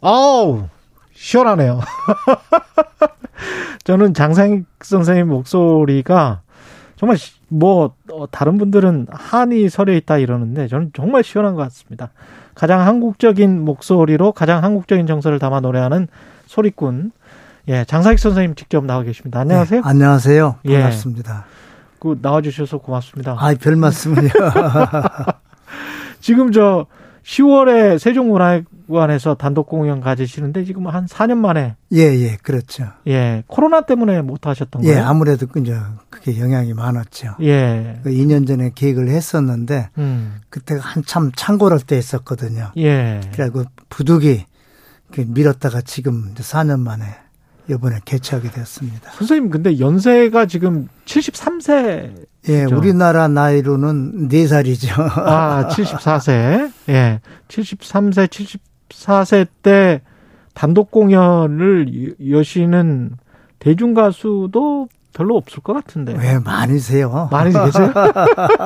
아우, 시원하네요. 저는 장상익 선생님 목소리가 정말 뭐 어, 다른 분들은 한이 서려 있다 이러는데 저는 정말 시원한 것 같습니다. 가장 한국적인 목소리로 가장 한국적인 정서를 담아 노래하는 소리꾼. 예, 장사익 선생님 직접 나와 계십니다. 안녕하세요. 네, 안녕하세요. 예. 반갑습니다. 예. 그 나와주셔서 고맙습니다. 아, 별 말씀을요. 지금 저 10월에 세종문화관에서 단독 공연 가지시는데 지금 한 4년 만에. 예, 예, 그렇죠. 예, 코로나 때문에 못 하셨던 예, 거예요? 예, 아무래도 그죠. 그게 영향이 많았죠. 예. 그 2년 전에 계획을 했었는데, 음. 그때가 한참 창고를 때 했었거든요. 예. 그래고 부득이 밀었다가 지금 4년 만에 이번에 개최하게 되었습니다. 선생님, 근데 연세가 지금 73세. 예, 우리나라 나이로는 4살이죠. 아, 74세. 예. 73세, 74세 때 단독 공연을 여시는 대중 가수도 별로 없을 것 같은데. 왜 많으세요? 많이 계세요?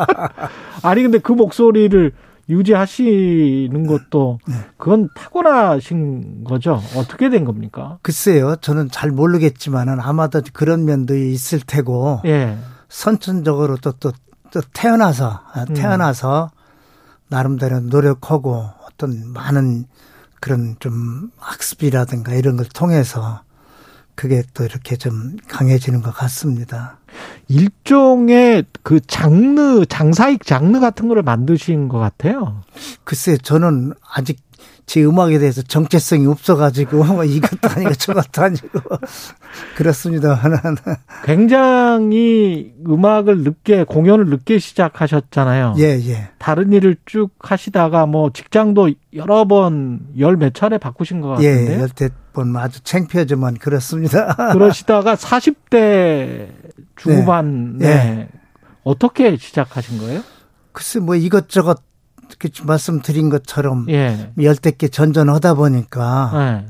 아니, 근데 그 목소리를 유지하시는 것도 네. 그건 타고나신 거죠. 어떻게 된 겁니까? 글쎄요. 저는 잘 모르겠지만은 아마도 그런 면도 있을 테고. 예. 선천적으로 또, 또, 또 태어나서, 아, 음. 태어나서 음. 나름대로 노력하고 어떤 많은 그런 좀 학습이라든가 이런 걸 통해서 그게 또 이렇게 좀 강해지는 것 같습니다. 일종의 그 장르, 장사익 장르 같은 거를 만드신 것 같아요. 글쎄, 저는 아직 제 음악에 대해서 정체성이 없어가지고 뭐 이것도 아니고 저것도 아니고 그렇습니다. 굉장히 음악을 늦게 공연을 늦게 시작하셨잖아요. 예 예. 다른 일을 쭉 하시다가 뭐 직장도 여러 번 열 몇 차례 바꾸신 것 예, 같은데. 예, 열대번 아주 창피하지만 그렇습니다. 그러시다가 40대 중반에 네. 네. 어떻게 시작하신 거예요? 글쎄 뭐 이것저것 말씀드린 것처럼 예. 열댓 개 전전하다 보니까 예.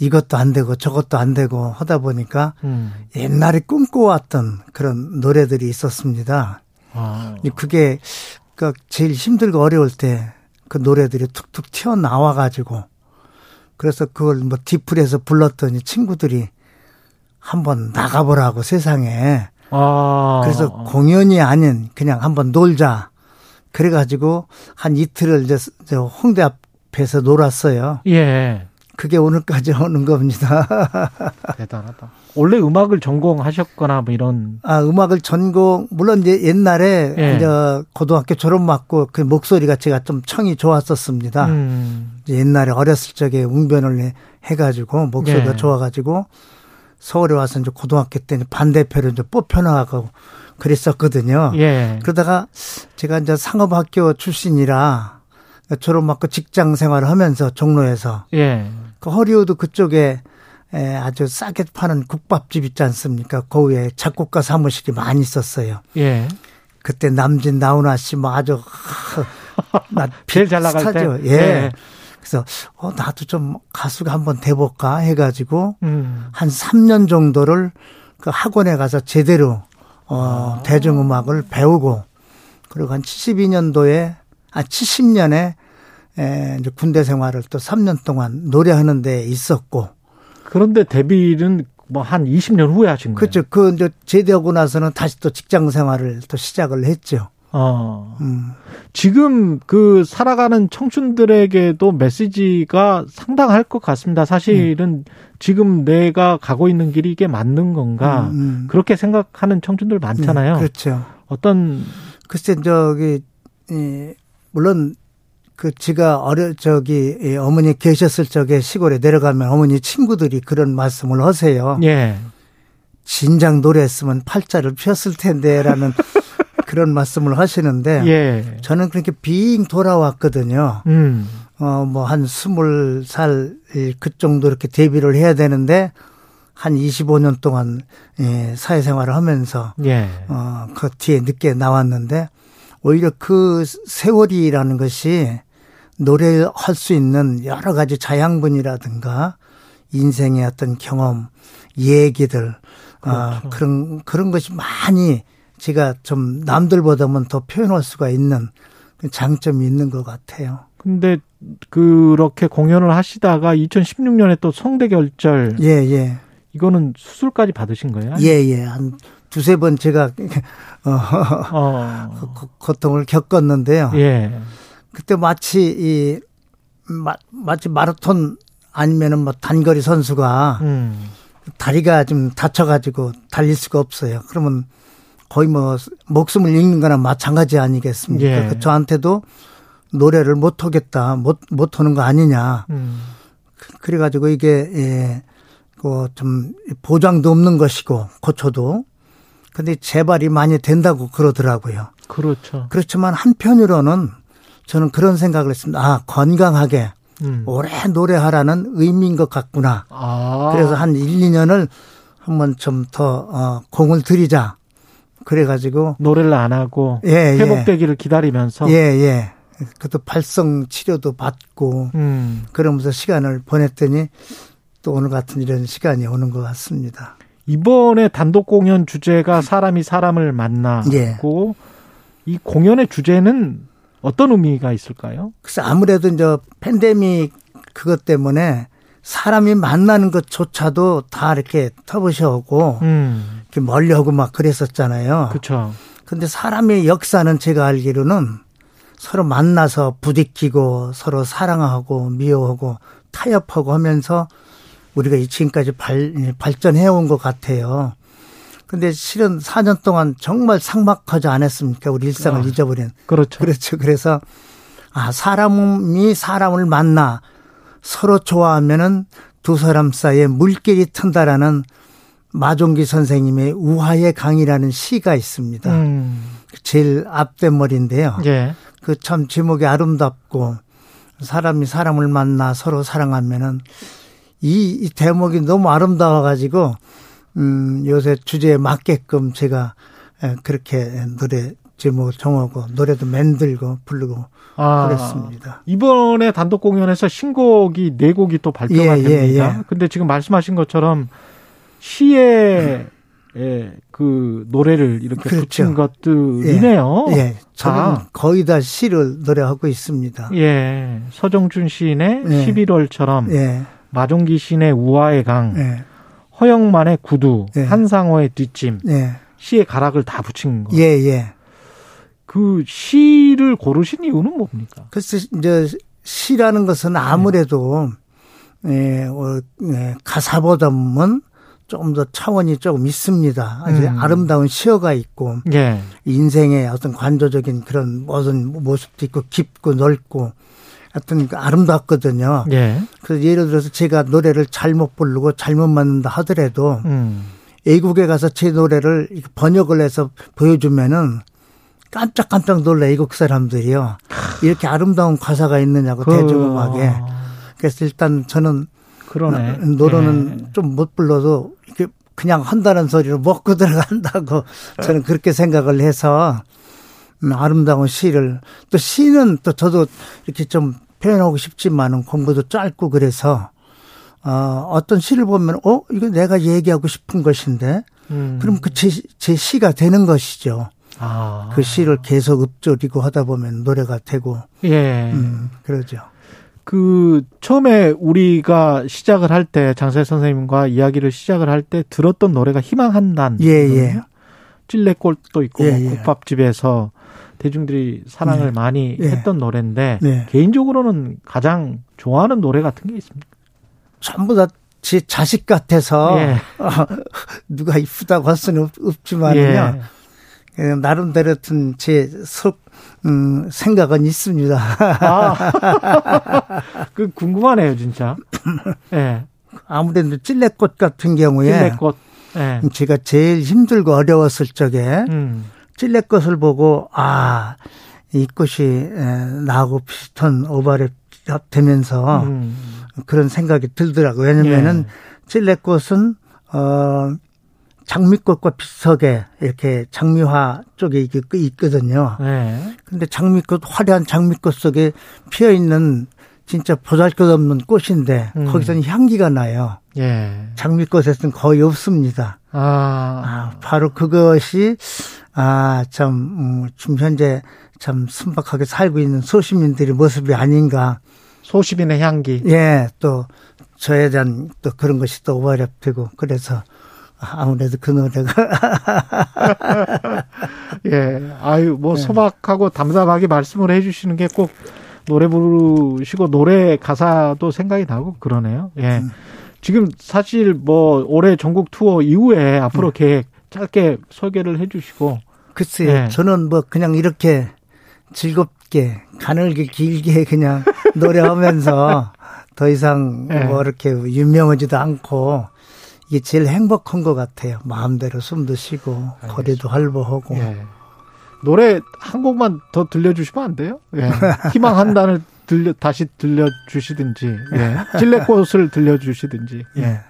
이것도 안 되고 저것도 안 되고 하다 보니까 음. 옛날에 꿈꿔왔던 그런 노래들이 있었습니다. 아. 그게 그 제일 힘들고 어려울 때 그 노래들이 툭툭 튀어나와 가지고 그래서 그걸 뭐 디플에서 불렀더니 친구들이 한번 나가보라고 세상에 아. 그래서 공연이 아닌 그냥 한번 놀자 그래가지고 한 이틀을 이제 저 홍대 앞에서 놀았어요. 예. 그게 오늘까지 오는 겁니다. 대단하다. 원래 음악을 전공하셨거나 뭐 이런. 아, 음악을 전공, 물론 이제 옛날에 예. 이제 고등학교 졸업 맞고 그 목소리가 제가 좀 청이 좋았었습니다. 음. 옛날에 어렸을 적에 웅변을 해가지고 목소리가 예. 좋아가지고 서울에 와서 이제 고등학교 때 반대표를 이제 뽑혀 나가고 그랬었거든요. 예. 그러다가 제가 이제 상업학교 출신이라 졸업받고 직장 생활을 하면서 종로에서 예. 그 허리우드 그쪽에 에 아주 싸게 파는 국밥집 있지 않습니까? 거기에 작곡가 사무실이 많이 있었어요. 예. 그때 남진 나훈아 씨뭐 아주 나 제일 잘 나갈 스타죠. 때. 예. 예. 그래서 어 나도 좀 가수가 한번 돼 볼까 해 가지고 음. 한 3년 정도를 그 학원에 가서 제대로 어, 대중음악을 배우고 그리고 한 72년도에 아 70년에 에, 이제 군대 생활을 또 3년 동안 노래하는 데 있었고 그런데 데뷔는 뭐 한 20년 후에 하신 거예요. 그렇죠. 그 이제 제대하고 나서는 다시 또 직장 생활을 또 시작을 했죠. 어. 음. 지금 그 살아가는 청춘들에게도 메시지가 상당할 것 같습니다. 사실은 음. 지금 내가 가고 있는 길이 이게 맞는 건가 음, 음. 그렇게 생각하는 청춘들 많잖아요. 네, 그렇죠. 어떤 글쎄 저기 이 물론 그 지가 어려 저기 어머니 계셨을 적에 시골에 내려가면 어머니 친구들이 그런 말씀을 하세요. 예. 진작 노래했으면 팔자를 폈을 텐데라는 그런 말씀을 하시는데 예. 저는 그렇게 빙 돌아왔거든요. 음. 어, 뭐 한 스물 살 그 정도 이렇게 데뷔를 해야 되는데 한 25년 동안 예, 사회생활을 하면서 예. 어, 그 뒤에 늦게 나왔는데 오히려 그 세월이라는 것이 노래할 수 있는 여러 가지 자양분이라든가 인생의 어떤 경험, 얘기들, 어, 그렇죠. 어, 그런, 그런 것이 많이 제가 좀 남들보다는 더 표현할 수가 있는 장점이 있는 것 같아요. 근데 그렇게 공연을 하시다가 2016년에 또 성대 결절. 예, 예. 이거는 수술까지 받으신 거예요? 예, 예. 한 두세 번 제가 어, 어. 고통을 겪었는데요. 예. 그때 마치 이 마, 마치 마라톤 아니면은 뭐 단거리 선수가 음. 다리가 좀 다쳐가지고 달릴 수가 없어요. 그러면 거의 뭐 목숨을 잃는 거나 마찬가지 아니겠습니까? 예. 그 저한테도 노래를 못 하겠다, 못, 못 하는 거 아니냐. 음. 그래가지고 이게, 예, 그좀 보장도 없는 것이고, 고쳐도. 근데 재발이 많이 된다고 그러더라고요. 그렇죠. 그렇지만 한편으로는 저는 그런 생각을 했습니다. 아, 건강하게 음. 오래 노래하라는 의미인 것 같구나. 아. 그래서 한 1, 2년을 한번 좀 더 어, 공을 들이자. 그래가지고 노래를 안 하고 예, 예. 회복되기를 예. 기다리면서 예, 예. 그것도 발성 치료도 받고 음. 그러면서 시간을 보냈더니 또 오늘 같은 이런 시간이 오는 것 같습니다. 이번에 단독 공연 주제가 사람이 사람을 만나고 예. 이 공연의 주제는 어떤 의미가 있을까요? 글쎄 아무래도 이제 팬데믹 그것 때문에 사람이 만나는 것조차도 다 이렇게 터부셔오고 음. 이렇게 멀리하고 막 그랬었잖아요. 그렇죠. 근데 사람의 역사는 제가 알기로는 서로 만나서 부딪히고 서로 사랑하고 미워하고 타협하고 하면서 우리가 지금까지 발, 발전해 온 것 같아요. 근데 실은 4년 동안 정말 상막하지 않았습니까? 우리 일상을 아, 잊어버린. 그렇죠. 그렇죠. 그래서 아, 사람이 사람을 만나 서로 좋아하면은 두 사람 사이에 물길이 튼다라는 마종기 선생님의 우화의 강이라는 시가 있습니다. 음. 제일 앞대머리인데요. 예. 그 참 제목이 아름답고 사람이 사람을 만나 서로 사랑하면은 이, 이 대목이 너무 아름다워가지고 음, 요새 주제에 맞게끔 제가 그렇게 노래 제목 정하고 노래도 만들고 부르고 아, 그랬습니다. 이번에 단독 공연에서 신곡이 네 곡이 또 발표가 예, 예 됩니다. 예, 예. 근데 지금 말씀하신 것처럼 시에 예, 그 노래를 이렇게 그렇죠. 붙인 것들이네요. 예, 예. 저는 아. 거의 다 시를 노래하고 있습니다. 예, 서정준 시인의 예. 11월처럼 예. 마종기 시인의 우아의 강, 예. 허영만의 구두, 예. 한상호의 뒷짐, 예. 시의 가락을 다 붙인 거. 예, 예. 그 시를 고르신 이유는 뭡니까? 글쎄, 이제 시라는 것은 아무래도 예, 어, 예, 가사보다는 조금 더 차원이 조금 있습니다. 아주 음. 아름다운 시어가 있고 예. 인생의 어떤 관조적인 그런 모든 모습도 있고 깊고 넓고 하여튼 아름답거든요. 예. 그래서 예를 들어서 제가 노래를 잘못 부르고 잘못 맞는다 하더라도 음. 외국에 가서 제 노래를 번역을 해서 보여주면은 깜짝깜짝 놀라 외국 사람들이요. 이렇게 아름다운 가사가 있느냐고 그... 대중음악에. 그래서 일단 저는 그러네. 노래는 예. 좀못 불러도 이렇게 그냥 한다는 소리를 먹고 들어간다고 저는 그렇게 생각을 해서 음, 아름다운 시를 또 시는 또 저도 이렇게 좀 표현하고 싶지만은 공부도 짧고 그래서 어, 어떤 시를 보면 어 이거 내가 얘기하고 싶은 것인데 음. 그럼 그제 제 시가 되는 것이죠. 아. 그 시를 계속 읊조리고 하다 보면 노래가 되고 예 음, 그러죠. 그 처음에 우리가 시작을 할 때 장세 사선생님과 이야기를 시작을 할 때 들었던 노래가 희망한단 예 예. 찔레꽃도 있고 예, 뭐 예. 국밥집에서 대중들이 사랑을 네. 많이 네. 했던 노래인데 네. 개인적으로는 가장 좋아하는 노래 같은 게 있습니까? 전부 다 제 자식 같아서 예. 누가 이쁘다고 할 수는 없지만요. 예. 나름대로 제 속, 음, 생각은 있습니다. 아, 그 궁금하네요, 진짜. 예. 아무래도 찔레꽃 같은 경우에 찔레꽃. 예. 제가 제일 힘들고 어려웠을 적에 음. 찔레꽃을 보고 아, 이 꽃이 나하고 비슷한 오바랩 되면서 음. 그런 생각이 들더라고요. 왜냐면은 예. 찔레꽃은 어 장미꽃과 비슷하게 이렇게 장미화 쪽에 있거든요. 네. 근데 장미꽃 화려한 장미꽃 속에 피어 있는 진짜 보잘것없는 꽃인데 음. 거기서는 향기가 나요. 예. 장미꽃에서는 거의 없습니다. 아. 아 바로 그것이 아, 참, 음, 지금 현재 참 순박하게 살고 있는 소시민들의 모습이 아닌가 소시민의 향기. 예, 또 저에 대한 또 그런 것이 또 오버랩되고 그래서 아무래도 그 노래가 예 아유 뭐 예. 소박하고 담담하게 말씀을 해주시는 게 꼭 노래 부르시고 노래 가사도 생각이 나고 그러네요 예 음. 지금 사실 뭐 올해 전국 투어 이후에 앞으로 음. 계획 짧게 소개를 해주시고 글쎄요 예. 저는 뭐 그냥 이렇게 즐겁게 가늘게 길게 그냥 노래하면서 더 이상 예. 뭐 이렇게 유명하지도 않고 이게 제일 행복한 것 같아요. 마음대로 숨도 쉬고 알겠습니다. 거리도 활보하고. 예. 노래 한 곡만 더 들려주시면 안 돼요? 예. 희망 한 단을 들려 다시 들려주시든지, 예. 찔레꽃을 들려주시든지. 예.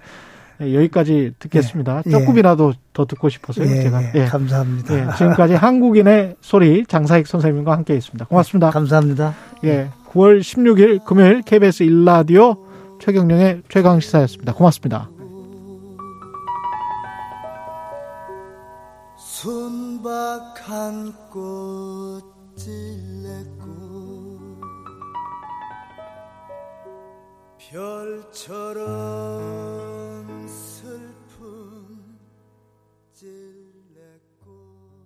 예. 여기까지 듣겠습니다. 예. 조금이라도 더 듣고 싶어서요. 예. 제가. 예. 감사합니다. 예. 지금까지 한국인의 소리 장사익 선생님과 함께했습니다. 고맙습니다. 감사합니다. 예. 9월 16일 금요일 KBS 일라디오 최경령의 최강 시사였습니다. 고맙습니다. 순박한 꽃질레꽃 별처럼